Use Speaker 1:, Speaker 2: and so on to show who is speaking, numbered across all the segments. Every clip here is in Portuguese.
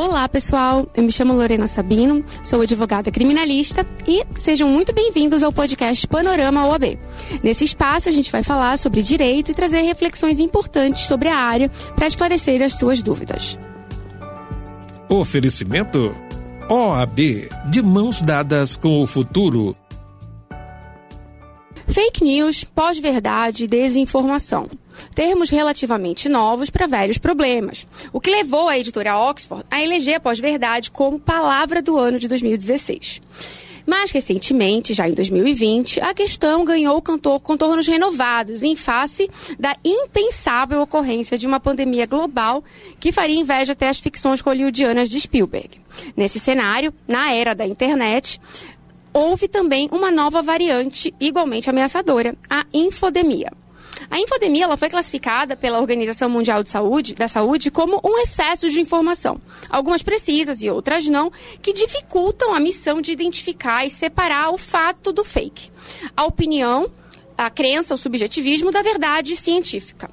Speaker 1: Olá, pessoal. Eu me chamo Lorena Sabino, sou advogada criminalista e sejam muito bem-vindos ao podcast Panorama OAB. Nesse espaço, a gente vai falar sobre direito e trazer reflexões importantes sobre a área para esclarecer as suas dúvidas.
Speaker 2: Oferecimento OAB de mãos dadas com o futuro.
Speaker 1: Fake news, pós-verdade e desinformação. Termos relativamente novos para velhos problemas. O que levou a editora Oxford a eleger a pós-verdade como palavra do ano de 2016. Mais recentemente, já em 2020, a questão ganhou contornos renovados em face da impensável ocorrência de uma pandemia global que faria inveja até as ficções hollywoodianas de Spielberg. Nesse cenário, na era da internet, houve também uma nova variante igualmente ameaçadora, a infodemia. A infodemia ela foi classificada pela Organização Mundial de Saúde, da Saúde como um excesso de informação, algumas precisas e outras não, que dificultam a missão de identificar e separar o fato do fake, a opinião, a crença, o subjetivismo da verdade científica.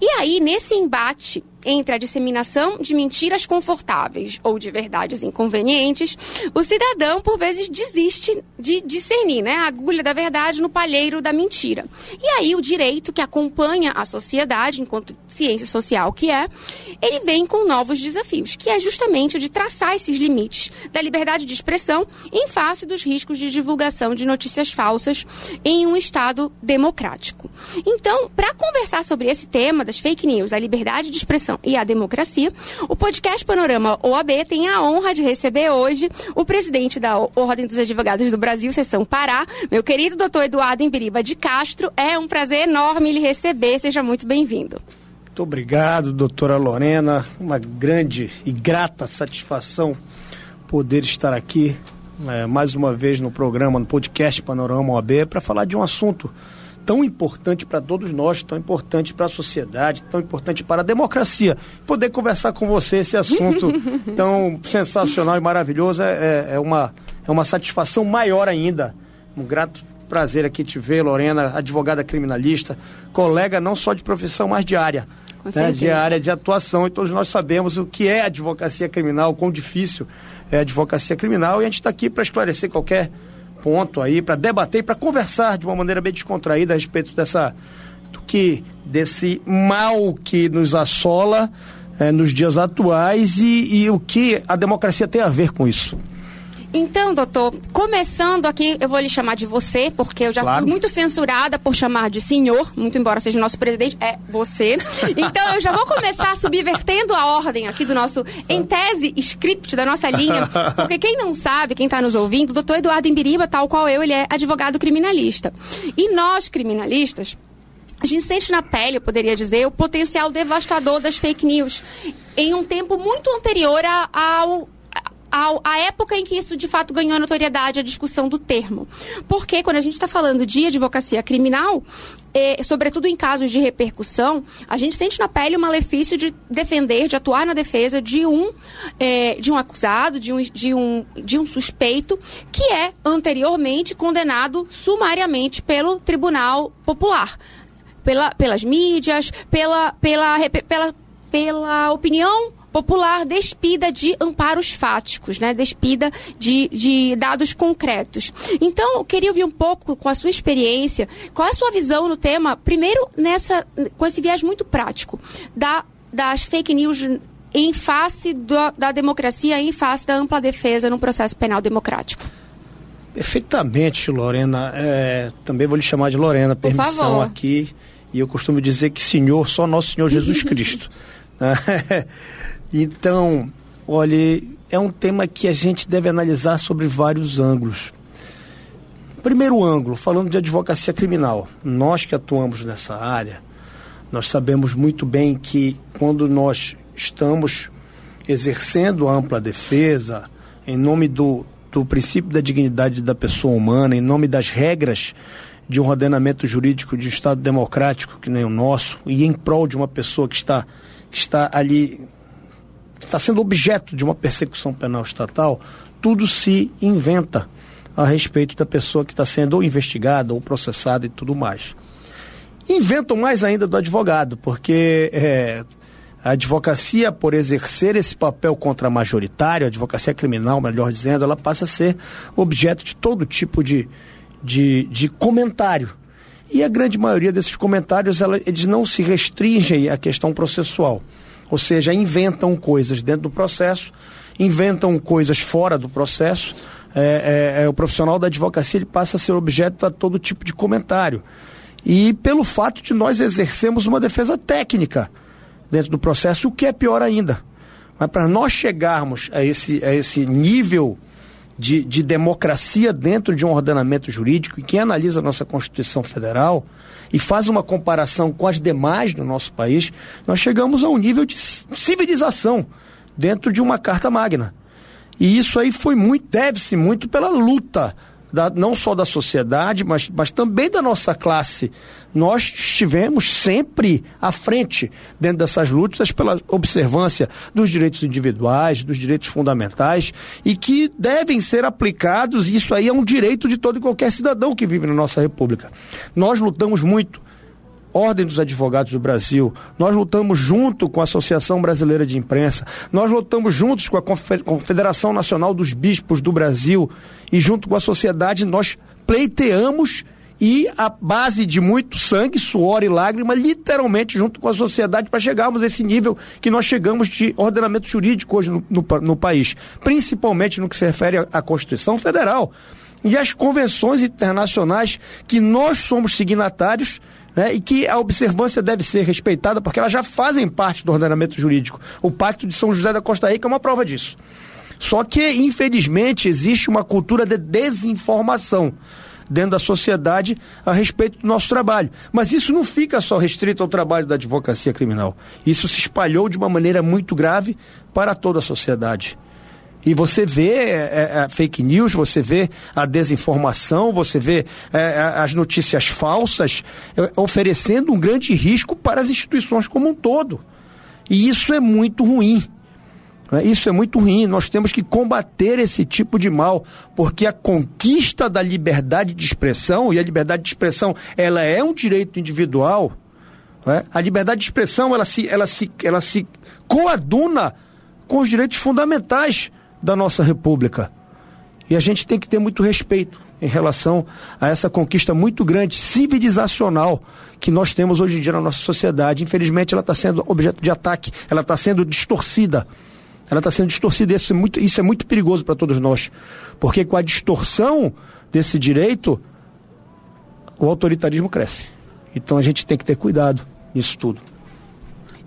Speaker 1: E aí, nesse embate entre a disseminação de mentiras confortáveis ou de verdades inconvenientes, o cidadão, por vezes, desiste de discernir né, a agulha da verdade no palheiro da mentira. E aí, o direito que acompanha a sociedade, enquanto ciência social que é, ele vem com novos desafios, que é justamente o de traçar esses limites da liberdade de expressão em face dos riscos de divulgação de notícias falsas em um Estado democrático. Então, para conversar sobre esse tema das fake news, a liberdade de expressão e a Democracia, o podcast Panorama OAB tem a honra de receber hoje o presidente da Ordem dos Advogados do Brasil, Seção Pará, meu querido doutor Eduardo Embiriba de Castro. É um prazer enorme lhe receber, seja muito bem-vindo.
Speaker 3: Muito obrigado, doutora Lorena. Uma grande e grata satisfação poder estar aqui é, mais uma vez no programa, no podcast Panorama OAB, para falar de um assunto tão importante para todos nós, tão importante para a sociedade, tão importante para a democracia. Poder conversar com você esse assunto tão sensacional e maravilhoso é, é, é, uma, é uma satisfação maior ainda. Um grato prazer aqui te ver, Lorena, advogada criminalista, colega não só de profissão, mas de área. Né, de área de atuação, e todos nós sabemos o que é advocacia criminal, quão difícil é advocacia criminal, e a gente está aqui para esclarecer qualquer ponto aí para debater e para conversar de uma maneira bem descontraída a respeito dessa do que desse mal que nos assola é, nos dias atuais e, e o que a democracia tem a ver com isso.
Speaker 1: Então, doutor, começando aqui, eu vou lhe chamar de você, porque eu já claro. fui muito censurada por chamar de senhor, muito embora seja o nosso presidente, é você. Então, eu já vou começar subvertendo a ordem aqui do nosso, em tese, script da nossa linha, porque quem não sabe, quem está nos ouvindo, o doutor Eduardo Imbiriba, tal qual eu, ele é advogado criminalista. E nós, criminalistas, a gente sente na pele, eu poderia dizer, o potencial devastador das fake news em um tempo muito anterior ao ao, a época em que isso de fato ganhou notoriedade, a discussão do termo. Porque quando a gente está falando de advocacia criminal, é, sobretudo em casos de repercussão, a gente sente na pele o malefício de defender, de atuar na defesa de um, é, de um acusado, de um, de, um, de um suspeito que é anteriormente condenado sumariamente pelo Tribunal Popular. Pela, pelas mídias, pela, pela, pela, pela opinião popular despida de amparos fáticos, né? despida de, de dados concretos. Então, eu queria ouvir um pouco com a sua experiência, qual é a sua visão no tema, primeiro nessa, com esse viés muito prático, da, das fake news em face do, da democracia, em face da ampla defesa no processo penal democrático.
Speaker 3: Perfeitamente, Lorena. É, também vou lhe chamar de Lorena, permissão aqui. E eu costumo dizer que Senhor, só nosso Senhor Jesus Cristo. Então, olha, é um tema que a gente deve analisar sobre vários ângulos. Primeiro ângulo, falando de advocacia criminal. Nós que atuamos nessa área, nós sabemos muito bem que quando nós estamos exercendo ampla defesa, em nome do, do princípio da dignidade da pessoa humana, em nome das regras de um ordenamento jurídico de um Estado democrático que nem o nosso, e em prol de uma pessoa que está, que está ali está sendo objeto de uma persecução penal estatal, tudo se inventa a respeito da pessoa que está sendo investigada ou processada e tudo mais. Inventam mais ainda do advogado, porque é, A advocacia, por exercer esse papel contramajoritário, a advocacia criminal, melhor dizendo, ela passa a ser objeto de todo tipo de, de, de comentário. E a grande maioria desses comentários, ela, eles não se restringem à questão processual. Ou seja, inventam coisas dentro do processo, inventam coisas fora do processo. É, é, é, o profissional da advocacia ele passa a ser objeto a todo tipo de comentário. E pelo fato de nós exercermos uma defesa técnica dentro do processo, o que é pior ainda. Mas para nós chegarmos a esse, a esse nível de, de democracia dentro de um ordenamento jurídico, e quem analisa a nossa Constituição Federal e faz uma comparação com as demais do nosso país, nós chegamos a um nível de civilização dentro de uma Carta Magna. E isso aí foi muito, deve-se muito pela luta da, não só da sociedade, mas, mas também da nossa classe. Nós estivemos sempre à frente dentro dessas lutas pela observância dos direitos individuais, dos direitos fundamentais e que devem ser aplicados. Isso aí é um direito de todo e qualquer cidadão que vive na nossa República. Nós lutamos muito Ordem dos Advogados do Brasil, nós lutamos junto com a Associação Brasileira de Imprensa, nós lutamos juntos com a Confederação Nacional dos Bispos do Brasil. E junto com a sociedade nós pleiteamos e a base de muito sangue, suor e lágrima, literalmente junto com a sociedade para chegarmos a esse nível que nós chegamos de ordenamento jurídico hoje no, no, no país, principalmente no que se refere à Constituição Federal. E às convenções internacionais que nós somos signatários né, e que a observância deve ser respeitada porque elas já fazem parte do ordenamento jurídico. O Pacto de São José da Costa Rica é uma prova disso. Só que, infelizmente, existe uma cultura de desinformação dentro da sociedade a respeito do nosso trabalho. Mas isso não fica só restrito ao trabalho da advocacia criminal. Isso se espalhou de uma maneira muito grave para toda a sociedade. E você vê é, é, é, fake news, você vê a desinformação, você vê é, é as notícias falsas é, oferecendo um grande risco para as instituições como um todo. E isso é muito ruim. Né? Isso é muito ruim. Nós temos que combater esse tipo de mal, porque a conquista da liberdade de expressão, e a liberdade de expressão ela é um direito individual, né? a liberdade de expressão ela se, ela, se, ela se coaduna com os direitos fundamentais da nossa República. E a gente tem que ter muito respeito em relação a essa conquista muito grande, civilizacional, que nós temos hoje em dia na nossa sociedade. Infelizmente, ela está sendo objeto de ataque, ela está sendo distorcida. Ela está sendo distorcida. Isso é muito, isso é muito perigoso para todos nós. Porque com a distorção desse direito, o autoritarismo cresce. Então a gente tem que ter cuidado nisso tudo.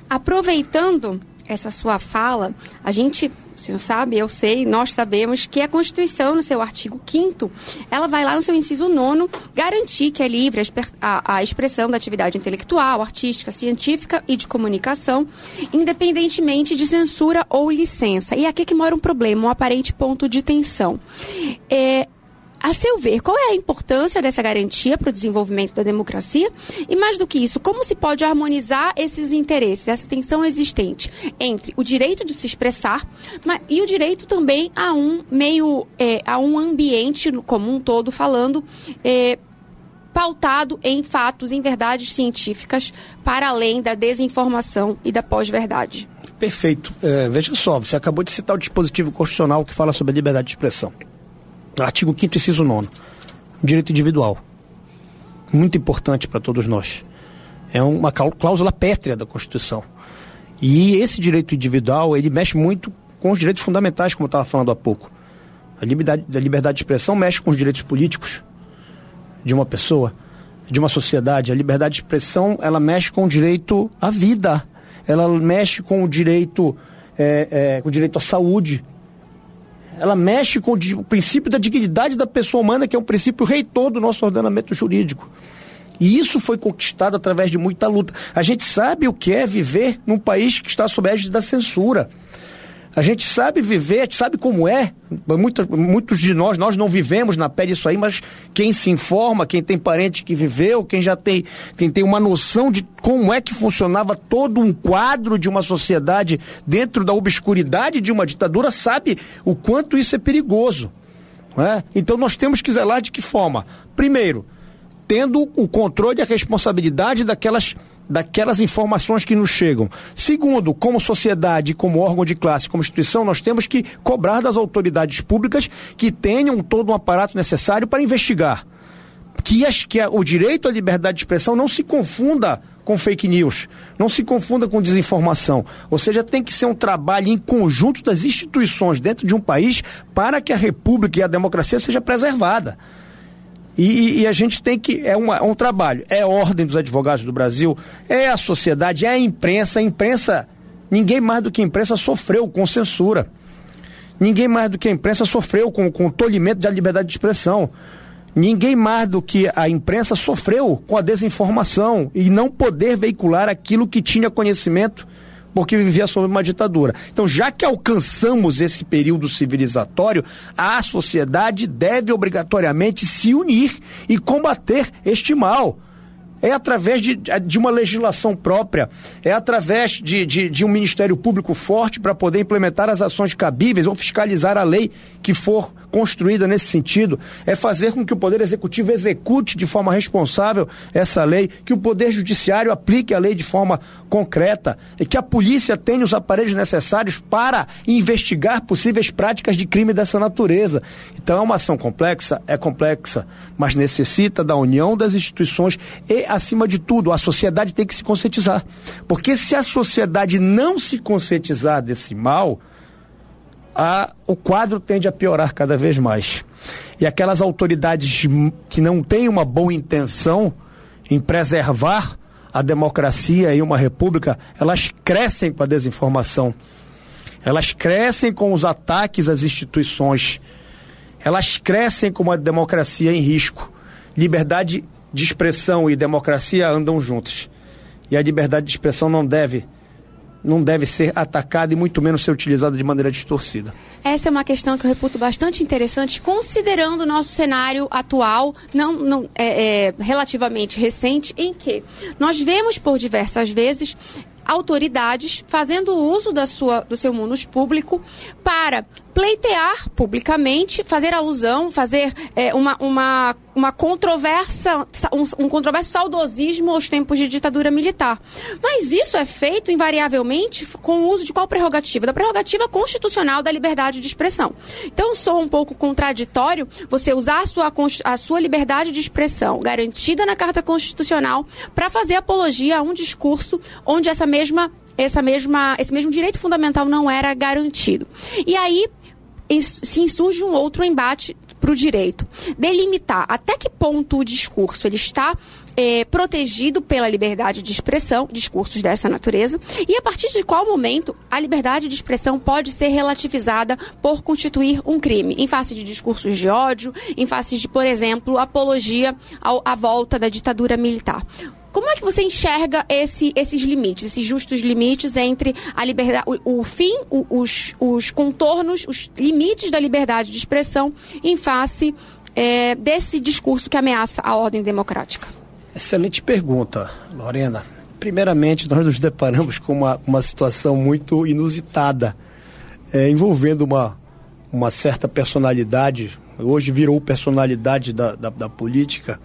Speaker 1: Aproveitando essa sua fala, a gente senhor sabe, eu sei, nós sabemos que a Constituição, no seu artigo 5 ela vai lá no seu inciso 9 garantir que é livre a, a, expressão da atividade intelectual, artística, científica e de comunicação, independentemente de censura ou licença. E aqui que mora um problema, um aparente ponto de tensão. É, a seu ver, qual é a importância dessa garantia para o desenvolvimento da democracia? E mais do que isso, como se pode harmonizar esses interesses, essa tensão existente entre o direito de se expressar mas, e o direito também a um meio, é, a um ambiente como um todo falando. É, pautado em fatos, em verdades científicas, para além da desinformação e da pós-verdade.
Speaker 3: Perfeito. É, veja só, você acabou de citar o dispositivo constitucional que fala sobre a liberdade de expressão. Artigo 5 inciso 9. Direito individual. Muito importante para todos nós. É uma cláusula pétrea da Constituição. E esse direito individual, ele mexe muito com os direitos fundamentais, como eu estava falando há pouco. A liberdade, a liberdade de expressão mexe com os direitos políticos de uma pessoa, de uma sociedade. A liberdade de expressão, ela mexe com o direito à vida. Ela mexe com o direito, é, é, com o direito à saúde, ela mexe com o princípio da dignidade da pessoa humana, que é um princípio reitor do nosso ordenamento jurídico. E isso foi conquistado através de muita luta. A gente sabe o que é viver num país que está sob a égide da censura. A gente sabe viver, a gente sabe como é. Muitos, muitos de nós, nós não vivemos na pele isso aí, mas quem se informa, quem tem parente que viveu, quem já tem, quem tem uma noção de como é que funcionava todo um quadro de uma sociedade dentro da obscuridade de uma ditadura, sabe o quanto isso é perigoso. É? Então nós temos que zelar de que forma? Primeiro, tendo o controle e a responsabilidade daquelas, daquelas informações que nos chegam. Segundo, como sociedade, como órgão de classe, como instituição, nós temos que cobrar das autoridades públicas que tenham todo um aparato necessário para investigar. Que, as, que a, o direito à liberdade de expressão não se confunda com fake news, não se confunda com desinformação. Ou seja, tem que ser um trabalho em conjunto das instituições dentro de um país para que a república e a democracia seja preservada. E, e, a gente tem que. É, uma, é um trabalho. É a Ordem dos Advogados do Brasil, é a sociedade, é a imprensa. A imprensa, ninguém mais do que a imprensa sofreu com censura. Ninguém mais do que a imprensa sofreu com, com o tolimento da liberdade de expressão. Ninguém mais do que a imprensa sofreu com a desinformação e não poder veicular aquilo que tinha conhecimento porque vivia sob uma ditadura. Então, já que alcançamos esse período civilizatório, a sociedade deve obrigatoriamente se unir e combater este mal é através de, de uma legislação própria, é através de, de, de um Ministério Público forte para poder implementar as ações cabíveis ou fiscalizar a lei que for construída nesse sentido, é fazer com que o Poder Executivo execute de forma responsável essa lei, que o Poder Judiciário aplique a lei de forma concreta e que a polícia tenha os aparelhos necessários para investigar possíveis práticas de crime dessa natureza. Então é uma ação complexa, é complexa, mas necessita da união das instituições e, acima de tudo, a sociedade tem que se conscientizar. Porque se a sociedade não se conscientizar desse mal, a, o quadro tende a piorar cada vez mais. E aquelas autoridades que não têm uma boa intenção em preservar a democracia e uma república, elas crescem com a desinformação. Elas crescem com os ataques às instituições. Elas crescem com uma democracia em risco. Liberdade de expressão e democracia andam juntos. E a liberdade de expressão não deve não deve ser atacada e muito menos ser utilizada de maneira distorcida.
Speaker 1: Essa é uma questão que eu reputo bastante interessante, considerando o nosso cenário atual, não, não é, é, relativamente recente, em que nós vemos por diversas vezes autoridades fazendo uso da sua, do seu munus público para pleitear publicamente, fazer alusão, fazer é, uma, uma, uma controvérsia, um, um controverso saudosismo aos tempos de ditadura militar. Mas isso é feito invariavelmente com o uso de qual prerrogativa? Da prerrogativa constitucional da liberdade de expressão. Então, sou um pouco contraditório você usar a sua, a sua liberdade de expressão garantida na Carta Constitucional para fazer apologia a um discurso onde essa mesma essa mesma, esse mesmo direito fundamental não era garantido. E aí se insurge um outro embate para o direito. Delimitar até que ponto o discurso ele está é, protegido pela liberdade de expressão, discursos dessa natureza, e a partir de qual momento a liberdade de expressão pode ser relativizada por constituir um crime, em face de discursos de ódio, em face de, por exemplo, apologia ao, à volta da ditadura militar. Como é que você enxerga esse, esses limites, esses justos limites entre a liberdade, o, o fim, o, os, os contornos, os limites da liberdade de expressão em face é, desse discurso que ameaça a ordem democrática?
Speaker 3: Excelente pergunta, Lorena. Primeiramente, nós nos deparamos com uma, uma situação muito inusitada, é, envolvendo uma, uma certa personalidade, hoje virou personalidade da, da, da política,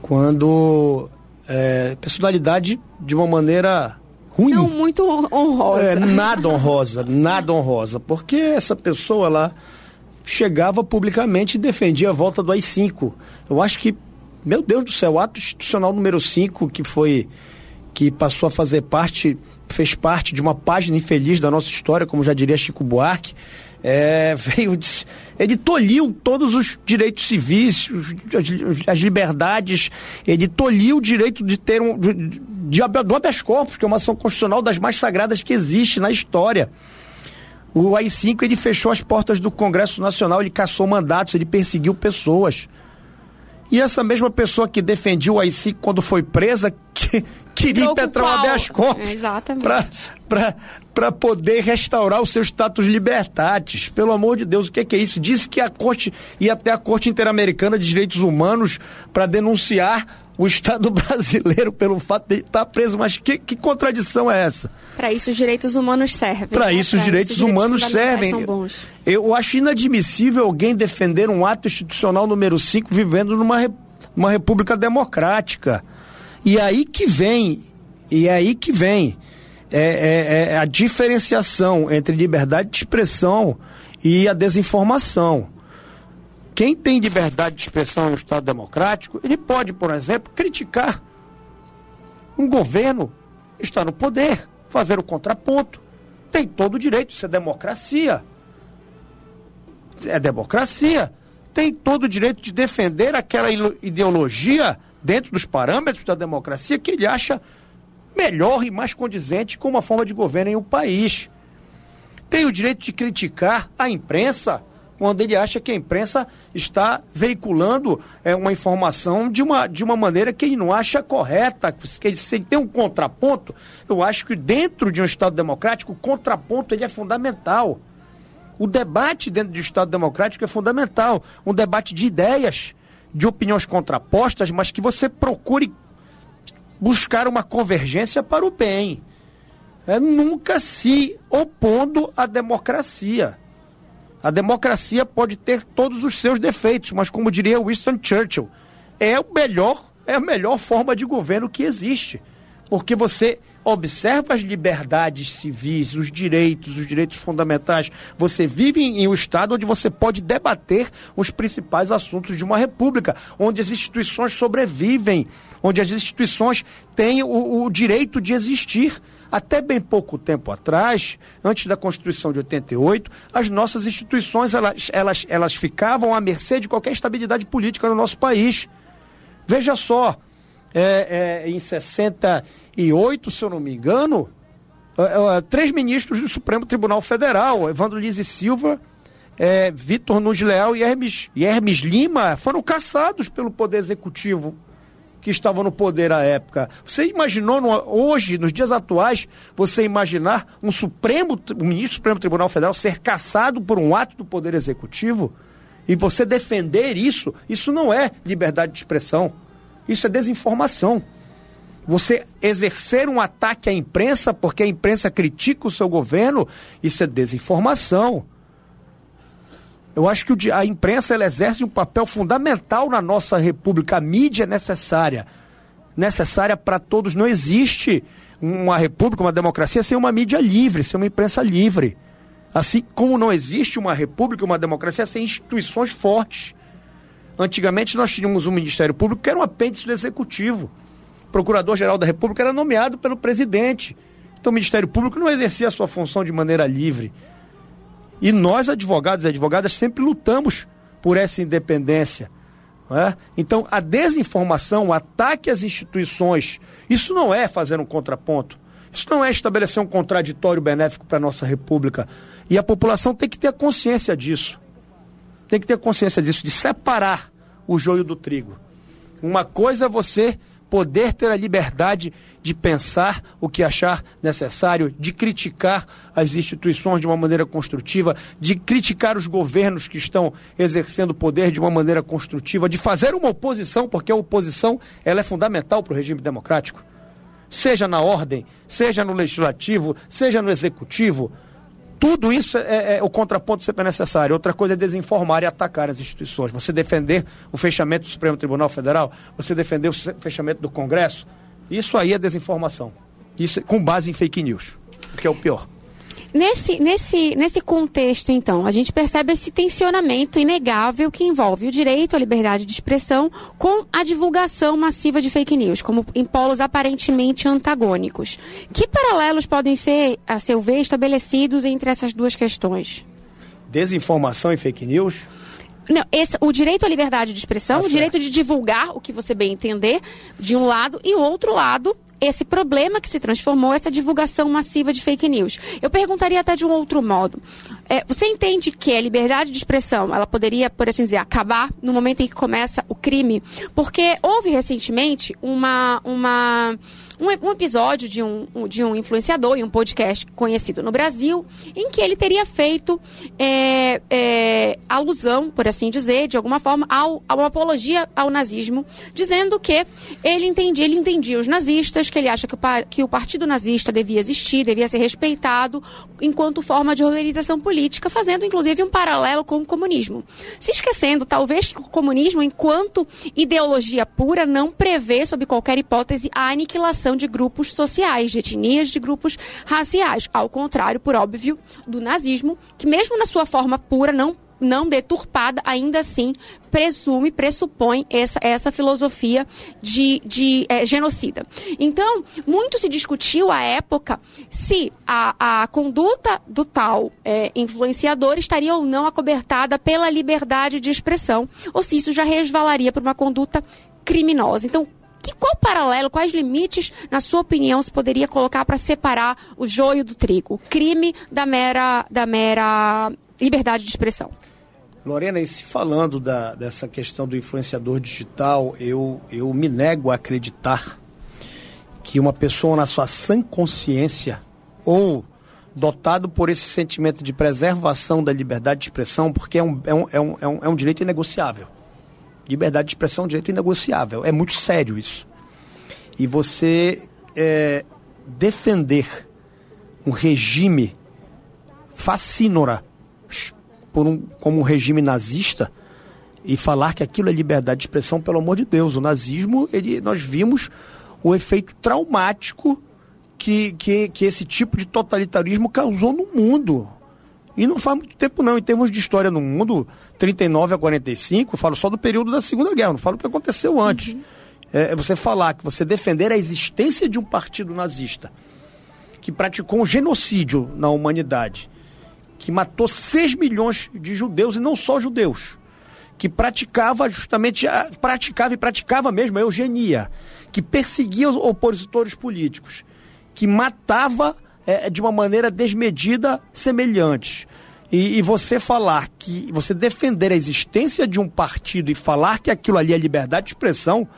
Speaker 3: quando é, personalidade de uma maneira ruim.
Speaker 1: Não muito honrosa.
Speaker 3: É, nada honrosa, nada honrosa. Porque essa pessoa lá chegava publicamente e defendia a volta do AI-5. Eu acho que, meu Deus do céu, o ato institucional número 5, que foi que passou a fazer parte, fez parte de uma página infeliz da nossa história, como já diria Chico Buarque, é, veio de, ele tolhiu todos os direitos civis, as, as, liberdades, ele tolhiu o direito de ter um de, de, do habeas corpus, que é uma ação constitucional das mais sagradas que existe na história. O AI-5 ele fechou as portas do Congresso Nacional, ele caçou mandatos, ele perseguiu pessoas. E essa mesma pessoa que defendia o AI-5 quando foi presa, que, queria impetrar o habeas corpus para poder restaurar o seu status libertatis. Pelo amor de Deus, o que, que é isso? Disse que a corte ia até a Corte Interamericana de Direitos Humanos para denunciar o Estado brasileiro pelo fato de estar preso. Mas que, que contradição é essa?
Speaker 1: Para isso os direitos humanos servem.
Speaker 3: Para né? isso os direitos humanos servem. Eu acho inadmissível alguém defender um ato institucional número 5 vivendo numa, uma república democrática. E aí que vem, e aí que vem é, é, é a diferenciação entre liberdade de expressão e a desinformação. Quem tem liberdade de expressão no Estado democrático, ele pode, por exemplo, criticar um governo está no poder, fazer o contraponto. Tem todo o direito, isso é democracia. É democracia. Tem todo o direito de defender aquela ideologia dentro dos parâmetros da democracia que ele acha melhor e mais condizente com uma forma de governo em um país. Tem o direito de criticar a imprensa quando ele acha que a imprensa está veiculando é, uma informação de uma, de uma maneira que ele não acha correta, que ele, se ele tem um contraponto, eu acho que dentro de um Estado democrático, o contraponto ele é fundamental. O debate dentro do Estado democrático é fundamental. Um debate de ideias, de opiniões contrapostas, mas que você procure buscar uma convergência para o bem. É, nunca se opondo à democracia. A democracia pode ter todos os seus defeitos, mas como diria Winston Churchill, é o melhor, é a melhor forma de governo que existe. Porque você observa as liberdades civis, os direitos, os direitos fundamentais. Você vive em um estado onde você pode debater os principais assuntos de uma república, onde as instituições sobrevivem, onde as instituições têm o, o direito de existir. Até bem pouco tempo atrás, antes da Constituição de 88, as nossas instituições elas, elas, elas ficavam à mercê de qualquer estabilidade política no nosso país. Veja só, é, é, em 68, se eu não me engano, é, é, três ministros do Supremo Tribunal Federal, Evandro Lise Silva, é, Vitor Nunes Leal e Hermes, e Hermes Lima, foram caçados pelo Poder Executivo que estavam no poder à época. Você imaginou no, hoje, nos dias atuais, você imaginar um Supremo, um ministro do Supremo Tribunal Federal ser caçado por um ato do Poder Executivo? E você defender isso, isso não é liberdade de expressão. Isso é desinformação. Você exercer um ataque à imprensa porque a imprensa critica o seu governo, isso é desinformação. Eu acho que a imprensa ela exerce um papel fundamental na nossa república. A mídia é necessária. Necessária para todos. Não existe uma república, uma democracia sem uma mídia livre, sem uma imprensa livre. Assim como não existe uma república, uma democracia sem instituições fortes. Antigamente nós tínhamos um Ministério Público que era um apêndice do Executivo. O Procurador-Geral da República era nomeado pelo presidente. Então o Ministério Público não exercia a sua função de maneira livre. E nós, advogados e advogadas, sempre lutamos por essa independência. É? Então, a desinformação, o ataque às instituições, isso não é fazer um contraponto. Isso não é estabelecer um contraditório benéfico para a nossa República. E a população tem que ter consciência disso. Tem que ter consciência disso, de separar o joio do trigo. Uma coisa é você poder ter a liberdade de pensar o que achar necessário, de criticar as instituições de uma maneira construtiva, de criticar os governos que estão exercendo poder de uma maneira construtiva, de fazer uma oposição, porque a oposição ela é fundamental para o regime democrático. Seja na ordem, seja no legislativo, seja no executivo, tudo isso é, é, é, o contraponto sempre é necessário. Outra coisa é desinformar e atacar as instituições. Você defender o fechamento do Supremo Tribunal Federal, você defender o fechamento do Congresso, isso aí é desinformação. Isso com base em fake news, que é o pior.
Speaker 1: Nesse, nesse, nesse contexto, então, a gente percebe esse tensionamento inegável que envolve o direito à liberdade de expressão com a divulgação massiva de fake news, como em polos aparentemente antagônicos. Que paralelos podem ser, a seu ver, estabelecidos entre essas duas questões?
Speaker 3: Desinformação e fake news?
Speaker 1: Não, esse, o direito à liberdade de expressão, tá o direito de divulgar o que você bem entender, de um lado, e o outro lado, esse problema que se transformou essa divulgação massiva de fake news. Eu perguntaria até de um outro modo. É, você entende que a liberdade de expressão ela poderia, por assim dizer, acabar no momento em que começa o crime? Porque houve recentemente uma, uma um, um episódio de um, de um influenciador em um podcast conhecido no Brasil, em que ele teria feito é, é, alusão, por assim dizer, de alguma forma, ao, a uma apologia ao nazismo, dizendo que ele entendia, ele entendia os nazistas, que ele acha que o, que o partido nazista devia existir, devia ser respeitado enquanto forma de organização política, fazendo inclusive um paralelo com o comunismo. Se esquecendo, talvez, que o comunismo, enquanto ideologia pura, não prevê, sob qualquer hipótese, a aniquilação de grupos sociais, de etnias, de grupos raciais. Ao contrário, por óbvio, do nazismo, que mesmo na sua forma pura não não deturpada, ainda assim presume, pressupõe essa, essa filosofia de, de é, genocida. Então, muito se discutiu à época se a, a conduta do tal é, influenciador estaria ou não acobertada pela liberdade de expressão, ou se isso já resvalaria para uma conduta criminosa. Então, que, qual paralelo, quais limites, na sua opinião, se poderia colocar para separar o joio do trigo, o crime da mera, da mera liberdade de expressão?
Speaker 3: Lorena, e se falando da, dessa questão do influenciador digital, eu, eu me nego a acreditar que uma pessoa na sua sã consciência ou dotado por esse sentimento de preservação da liberdade de expressão, porque é um, é um, é um, é um, é um direito inegociável. Liberdade de expressão é um direito inegociável. É muito sério isso. E você é, defender um regime fascínora por um, como um regime nazista e falar que aquilo é liberdade de expressão, pelo amor de Deus. O nazismo, ele, nós vimos o efeito traumático que, que, que esse tipo de totalitarismo causou no mundo. E não faz muito tempo não, em termos de história no mundo, 39 a 45, falo só do período da Segunda Guerra, não falo o que aconteceu antes. Uhum. É, você falar que você defender a existência de um partido nazista que praticou um genocídio na humanidade que matou 6 milhões de judeus, e não só judeus, que praticava justamente, praticava e praticava mesmo a eugenia, que perseguia os opositores políticos, que matava é, de uma maneira desmedida semelhantes. E, e, você falar que, você defender a existência de um partido e falar que aquilo ali é liberdade de expressão,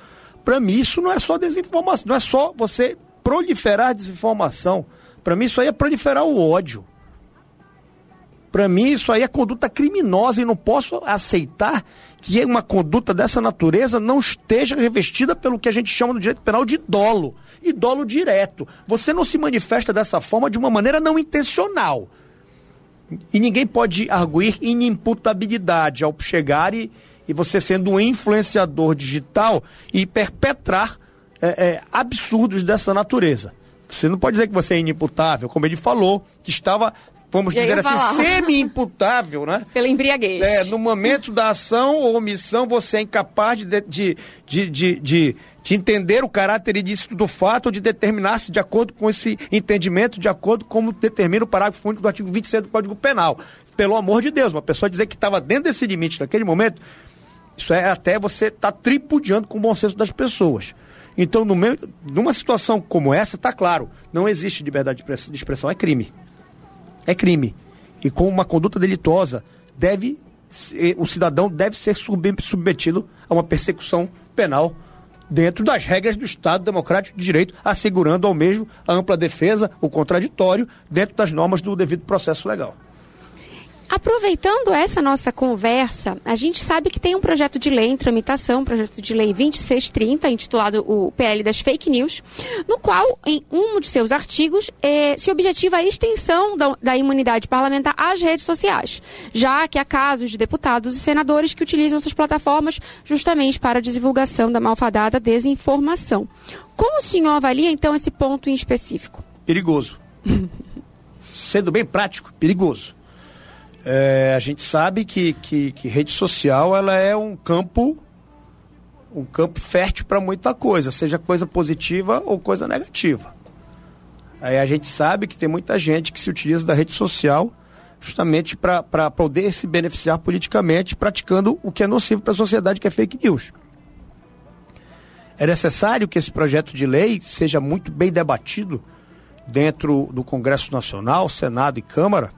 Speaker 3: para mim isso não é só desinformação, não é só você proliferar desinformação. Para mim isso aí é proliferar o ódio. Para mim, isso aí é conduta criminosa e não posso aceitar que uma conduta dessa natureza não esteja revestida pelo que a gente chama no direito penal de dolo. E dolo direto. Você não se manifesta dessa forma de uma maneira não intencional. E ninguém pode arguir inimputabilidade ao chegar e, e você sendo um influenciador digital e perpetrar é, é, absurdos dessa natureza. Você não pode dizer que você é inimputável, como ele falou, que estava vamos dizer assim, semi-imputável, né?
Speaker 1: Pela embriaguez.
Speaker 3: É, no momento da ação ou omissão, você é incapaz de, de, de, de, de, de entender o caráter ilícito do fato ou de determinar-se de acordo com esse entendimento, de acordo com como determina o parágrafo único do artigo 26 do Código Penal. Pelo amor de Deus, uma pessoa dizer que estava dentro desse limite naquele momento, isso é até você estar tá tripudiando com o bom senso das pessoas. Então, no meio, numa situação como essa, está claro, não existe liberdade de expressão, é crime é crime. E com uma conduta delitosa, deve o cidadão deve ser submetido a uma persecução penal dentro das regras do Estado Democrático de Direito, assegurando ao mesmo a ampla defesa, o contraditório, dentro das normas do devido processo legal.
Speaker 1: Aproveitando essa nossa conversa, a gente sabe que tem um projeto de lei em tramitação, projeto de lei 2630, intitulado o PL das Fake News, no qual, em um de seus artigos, eh, se objetiva a extensão da, da, imunidade parlamentar às redes sociais, já que há casos de deputados e senadores que utilizam essas plataformas justamente para a divulgação da malfadada desinformação. Como o senhor avalia, então, esse ponto em específico?
Speaker 3: Perigoso. Sendo bem prático, perigoso é, a gente sabe que, que, que, rede social ela é um campo um campo fértil para muita coisa, seja coisa positiva ou coisa negativa. Aí a gente sabe que tem muita gente que se utiliza da rede social justamente para poder se beneficiar politicamente, praticando o que é nocivo para a sociedade, que é fake news. É necessário que esse projeto de lei seja muito bem debatido dentro do Congresso Nacional, Senado e Câmara,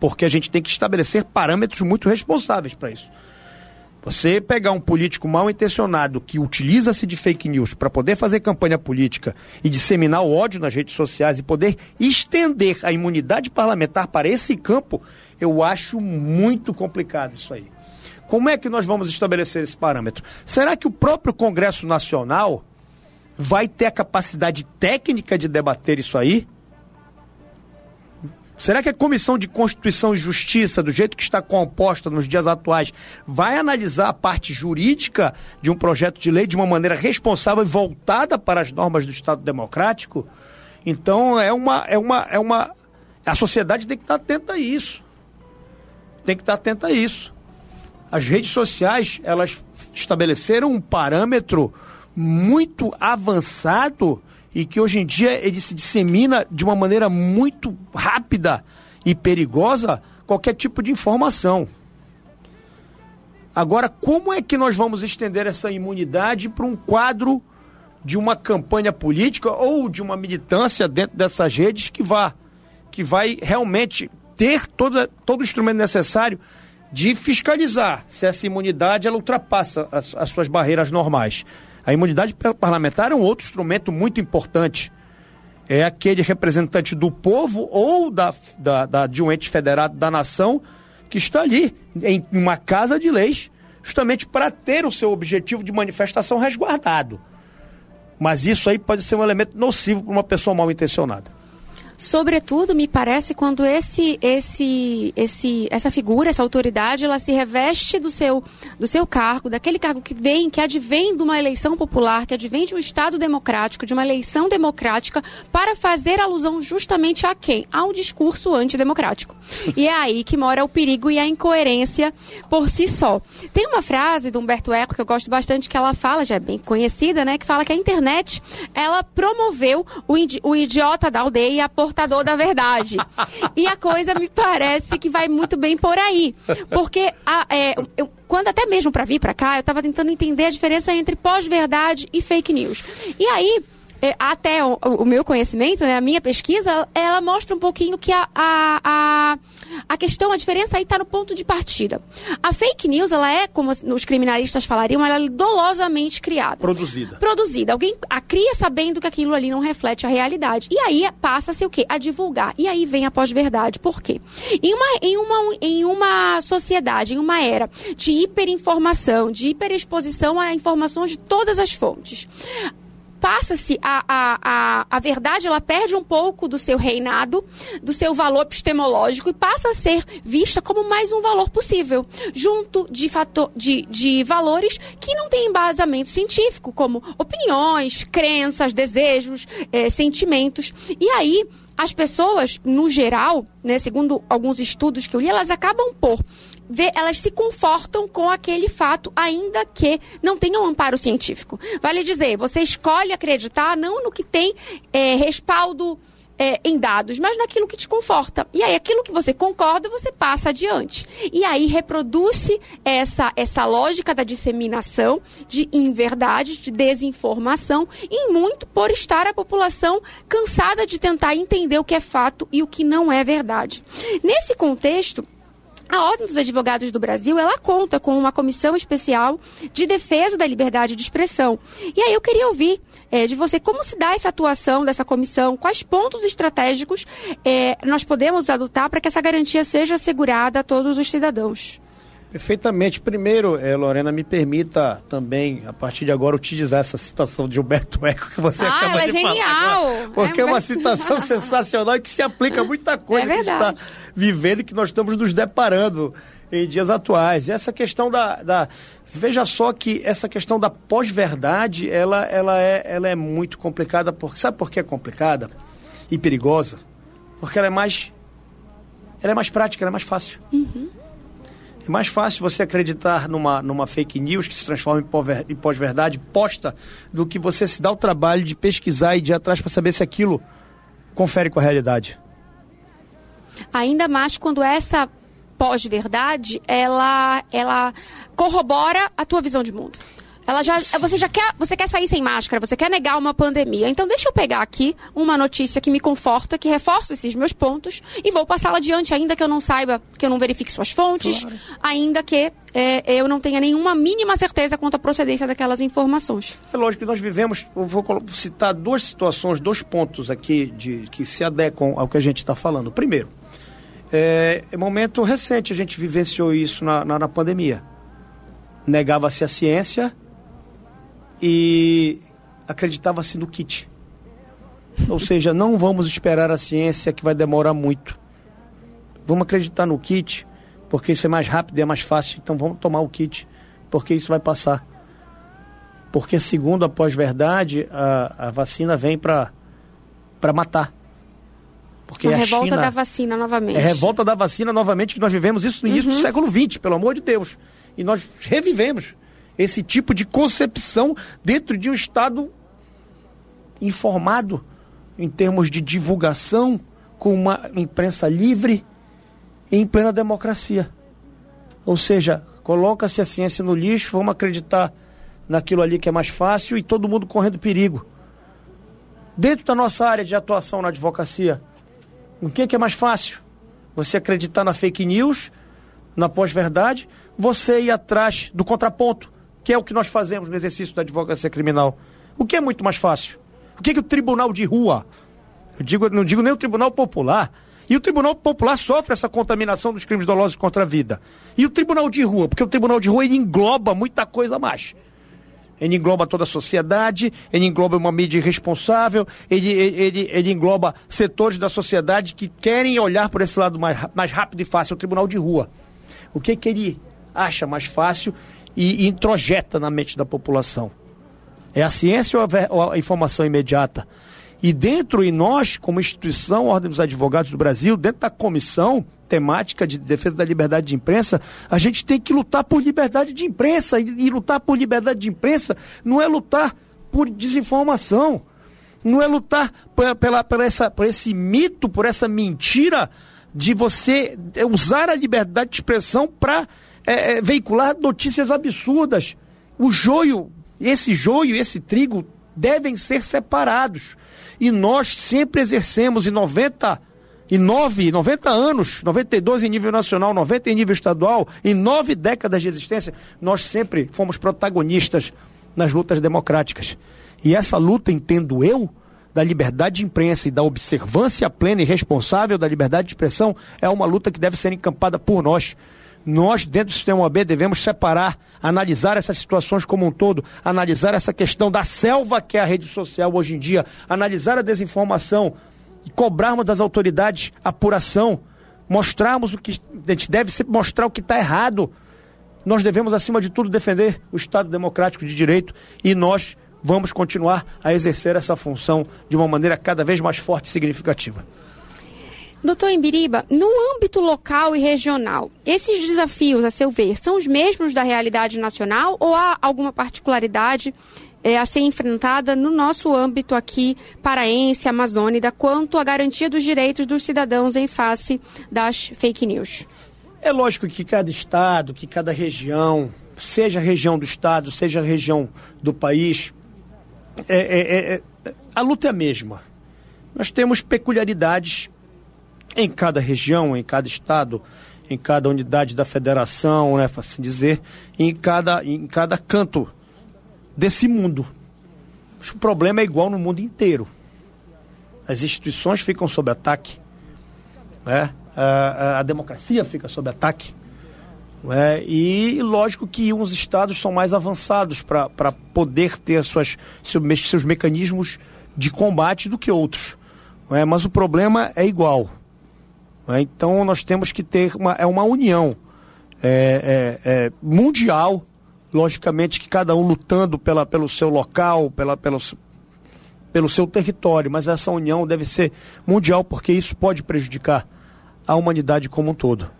Speaker 3: porque a gente tem que estabelecer parâmetros muito responsáveis para isso. Você pegar um político mal intencionado que utiliza-se de fake news para poder fazer campanha política e disseminar o ódio nas redes sociais e poder estender a imunidade parlamentar para esse campo, eu acho muito complicado isso aí. Como é que nós vamos estabelecer esse parâmetro? Será que o próprio Congresso Nacional vai ter a capacidade técnica de debater isso aí? Será que a Comissão de Constituição e Justiça, do jeito que está composta nos dias atuais, vai analisar a parte jurídica de um projeto de lei de uma maneira responsável e voltada para as normas do Estado Democrático? Então é uma é uma é uma a sociedade tem que estar atenta a isso. Tem que estar atenta a isso. As redes sociais, elas estabeleceram um parâmetro muito avançado e que hoje em dia ele se dissemina de uma maneira muito rápida e perigosa qualquer tipo de informação. Agora, como é que nós vamos estender essa imunidade para um quadro de uma campanha política ou de uma militância dentro dessas redes que vá que vai realmente ter toda, todo o instrumento necessário de fiscalizar se essa imunidade ela ultrapassa as, as suas barreiras normais. A imunidade parlamentar é um outro instrumento muito importante. É aquele representante do povo ou da, da, da, de um ente federado da nação que está ali, em uma casa de leis, justamente para ter o seu objetivo de manifestação resguardado. Mas isso aí pode ser um elemento nocivo para uma pessoa mal intencionada.
Speaker 1: Sobretudo, me parece, quando esse, esse, esse, essa figura, essa autoridade, ela se reveste do seu, do seu cargo, daquele cargo que vem, que advém de uma eleição popular, que advém de um Estado democrático, de uma eleição democrática, para fazer alusão justamente a quem? A um discurso antidemocrático. E é aí que mora o perigo e a incoerência por si só. Tem uma frase do Humberto Eco que eu gosto bastante, que ela fala, já é bem conhecida, né? Que fala que a internet, ela promoveu o, o idiota da aldeia por portador da verdade. e a coisa me parece que vai muito bem por aí. Porque a, é, eu, quando até mesmo para vir para cá, eu estava tentando entender a diferença entre pós-verdade e fake news. E aí até o, o, meu conhecimento, né, a minha pesquisa, ela mostra um pouquinho que a, a, a, a questão, a diferença aí está no ponto de partida. A fake news, ela é, como os criminalistas falariam, ela é dolosamente criada.
Speaker 3: Produzida.
Speaker 1: Produzida. Alguém a cria sabendo que aquilo ali não reflete a realidade. E aí passa-se o quê? A divulgar. E aí vem a pós-verdade. Por quê? Em uma, em, uma, em uma sociedade, em uma era de hiperinformação, de hiperexposição a informações de todas as fontes, passa-se a, a, a, a verdade, ela perde um pouco do seu reinado, do seu valor epistemológico e passa a ser vista como mais um valor possível, junto de, fator, de, de valores que não têm embasamento científico, como opiniões, crenças, desejos, eh, sentimentos. E aí, as pessoas, no geral, né, segundo alguns estudos que eu li, elas acabam por vê, elas se confortam com aquele fato, ainda que não tenham amparo científico. Vale dizer, você escolhe acreditar não no que tem é, respaldo é, em dados, mas naquilo que te conforta. E aí, aquilo que você concorda, você passa adiante. E aí, reproduz-se essa, essa lógica da disseminação de inverdades, de desinformação, e muito por estar a população cansada de tentar entender o que é fato e o que não é verdade. Nesse contexto, a Ordem dos Advogados do Brasil, ela conta com uma comissão especial de defesa da liberdade de expressão. E aí eu queria ouvir é, de você como se dá essa atuação dessa comissão, quais pontos estratégicos é, nós podemos adotar para que essa garantia seja assegurada a todos os cidadãos.
Speaker 3: Perfeitamente. Primeiro, eh, Lorena, me permita também, a partir de agora, utilizar essa citação de Humberto Eco que você
Speaker 1: ah,
Speaker 3: acaba
Speaker 1: é
Speaker 3: de
Speaker 1: genial.
Speaker 3: falar. porque é, é uma citação sensacional e que se aplica a muita coisa
Speaker 1: é
Speaker 3: que a gente está vivendo e que nós estamos nos deparando em dias atuais. E essa questão da, da veja só que essa questão da pós-verdade, ela, ela, é, ela é muito complicada. Porque, sabe por que é complicada e perigosa? Porque ela é mais, ela é mais prática, ela é mais fácil.
Speaker 1: Uhum.
Speaker 3: Mais fácil você acreditar numa, numa fake news que se transforma em pós-verdade posta do que você se dá o trabalho de pesquisar e de ir atrás para saber se aquilo confere com a realidade.
Speaker 1: Ainda mais quando essa pós-verdade ela, ela corrobora a tua visão de mundo Ela já, você já quer, você quer sair sem máscara, você quer negar uma pandemia. Então deixa eu pegar aqui uma notícia que me conforta, que reforça esses meus pontos e vou passá-la adiante, ainda que eu não saiba, que eu não verifique suas fontes, claro. ainda que é, eu não tenha nenhuma mínima certeza quanto à procedência daquelas informações.
Speaker 3: É lógico que nós vivemos, eu vou citar duas situações, dois pontos aqui de, que se adequam ao que a gente está falando. Primeiro, é, é momento recente a gente vivenciou isso na, na, na pandemia. Negava-se a ciência e acreditava-se no kit. Ou seja, não vamos esperar a ciência que vai demorar muito. Vamos acreditar no kit, porque isso é mais rápido e é mais fácil. Então vamos tomar o kit, porque isso vai passar. Porque, segundo a pós-verdade, a, a vacina vem para matar.
Speaker 1: Porque a revolta China, da vacina novamente. É
Speaker 3: revolta da vacina novamente, que nós vivemos isso no início uhum. do século XX, pelo amor de Deus. E nós revivemos esse tipo de concepção dentro de um Estado informado em termos de divulgação, com uma imprensa livre em plena democracia. Ou seja, coloca-se a ciência no lixo, vamos acreditar naquilo ali que é mais fácil e todo mundo correndo perigo. Dentro da nossa área de atuação na advocacia, o que, que é mais fácil? Você acreditar na fake news, na pós-verdade, você ir atrás do contraponto, que é o que nós fazemos no exercício da advocacia criminal. O que é muito mais fácil? O que, que o tribunal de rua, eu digo, não digo nem o tribunal popular, e o Tribunal Popular sofre essa contaminação dos crimes dolosos contra a vida. E o Tribunal de Rua, porque o Tribunal de Rua engloba muita coisa mais. Ele engloba toda a sociedade, ele engloba uma mídia irresponsável, ele, ele, ele engloba setores da sociedade que querem olhar por esse lado mais, mais rápido e fácil, o Tribunal de Rua. O que, que ele acha mais fácil e, introjeta na mente da população? É a ciência ou a, ou a informação imediata? E dentro, e nós, como instituição, Ordem dos Advogados do Brasil, dentro da comissão temática de defesa da liberdade de imprensa, a gente tem que lutar por liberdade de imprensa. E, e lutar por liberdade de imprensa não é lutar por desinformação. Não é lutar por, pela, por, essa, por esse mito, por essa mentira de você usar a liberdade de expressão para é, é, veicular notícias absurdas. O joio, esse joio e esse trigo devem ser separados. E nós sempre exercemos em 99, 90 anos, 92 em nível nacional, 90 em nível estadual, em nove décadas de existência, nós sempre fomos protagonistas nas lutas democráticas. E essa luta, entendo eu, da liberdade de imprensa e da observância plena e responsável da liberdade de expressão é uma luta que deve ser encampada por nós, nós, dentro do sistema OAB, devemos separar, analisar essas situações como um todo, analisar essa questão da selva que é a rede social hoje em dia, analisar a desinformação, cobrarmos das autoridades apuração, mostrarmos o que. A gente deve sempre mostrar o que está errado. Nós devemos, acima de tudo, defender o Estado democrático de direito e nós vamos continuar a exercer essa função de uma maneira cada vez mais forte e significativa.
Speaker 1: Doutor Embiriba, no âmbito local e regional, esses desafios, a seu ver, são os mesmos da realidade nacional ou há alguma particularidade é, a ser enfrentada no nosso âmbito aqui paraense, amazônida, quanto à garantia dos direitos dos cidadãos em face das fake news?
Speaker 3: É lógico que cada estado, que cada região, seja a região do estado, seja a região do país, é, é, é, a luta é a mesma. Nós temos peculiaridades em cada região, em cada estado, em cada unidade da federação, né, assim dizer, em cada, em cada canto desse mundo. O problema é igual no mundo inteiro. As instituições ficam sob ataque, né? a, a, a democracia fica sob ataque. É, e lógico que uns estados são mais avançados para poder ter suas, seus, seus mecanismos de combate do que outros. É, mas o problema é igual. Né? Então nós temos que ter uma, é uma união é, é, é, mundial, logicamente que cada um lutando pela, pelo seu local, pela, pelo, pelo seu território, mas essa união deve ser mundial porque isso pode prejudicar a humanidade como um todo.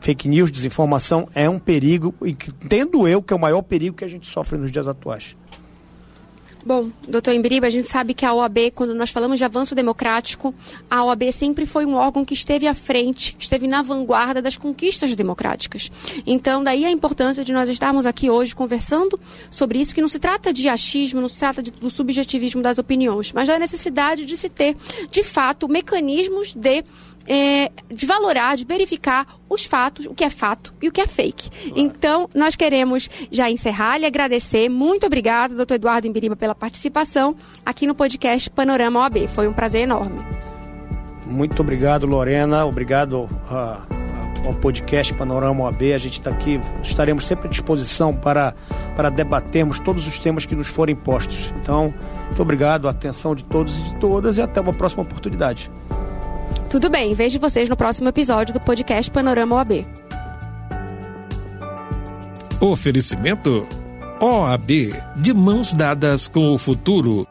Speaker 3: Fake news, desinformação é um perigo, e entendo eu que é o maior perigo que a gente sofre nos dias atuais.
Speaker 1: Bom, doutor Embiriba, a gente sabe que a OAB, quando nós falamos de avanço democrático, a OAB sempre foi um órgão que esteve à frente, que esteve na vanguarda das conquistas democráticas. Então, daí a importância de nós estarmos aqui hoje conversando sobre isso, que não se trata de achismo, não se trata de, do subjetivismo das opiniões, mas da necessidade de se ter, de fato, mecanismos de é, de valorar, de verificar os fatos, o que é fato e o que é fake. Claro. Então, nós queremos já encerrar e agradecer. Muito obrigada, doutor Eduardo Imbiriba, pela participação aqui no podcast Panorama OAB. Foi um prazer enorme.
Speaker 3: Muito obrigado, Lorena. Obrigado uh, ao podcast Panorama OAB. A gente está aqui, estaremos sempre à disposição para, para debatermos todos os temas que nos forem postos. Então, muito obrigado, a atenção de todos e de todas e até uma próxima oportunidade.
Speaker 1: Tudo bem, vejo vocês no próximo episódio do podcast Panorama OAB.
Speaker 2: Oferecimento OAB de mãos dadas com o futuro.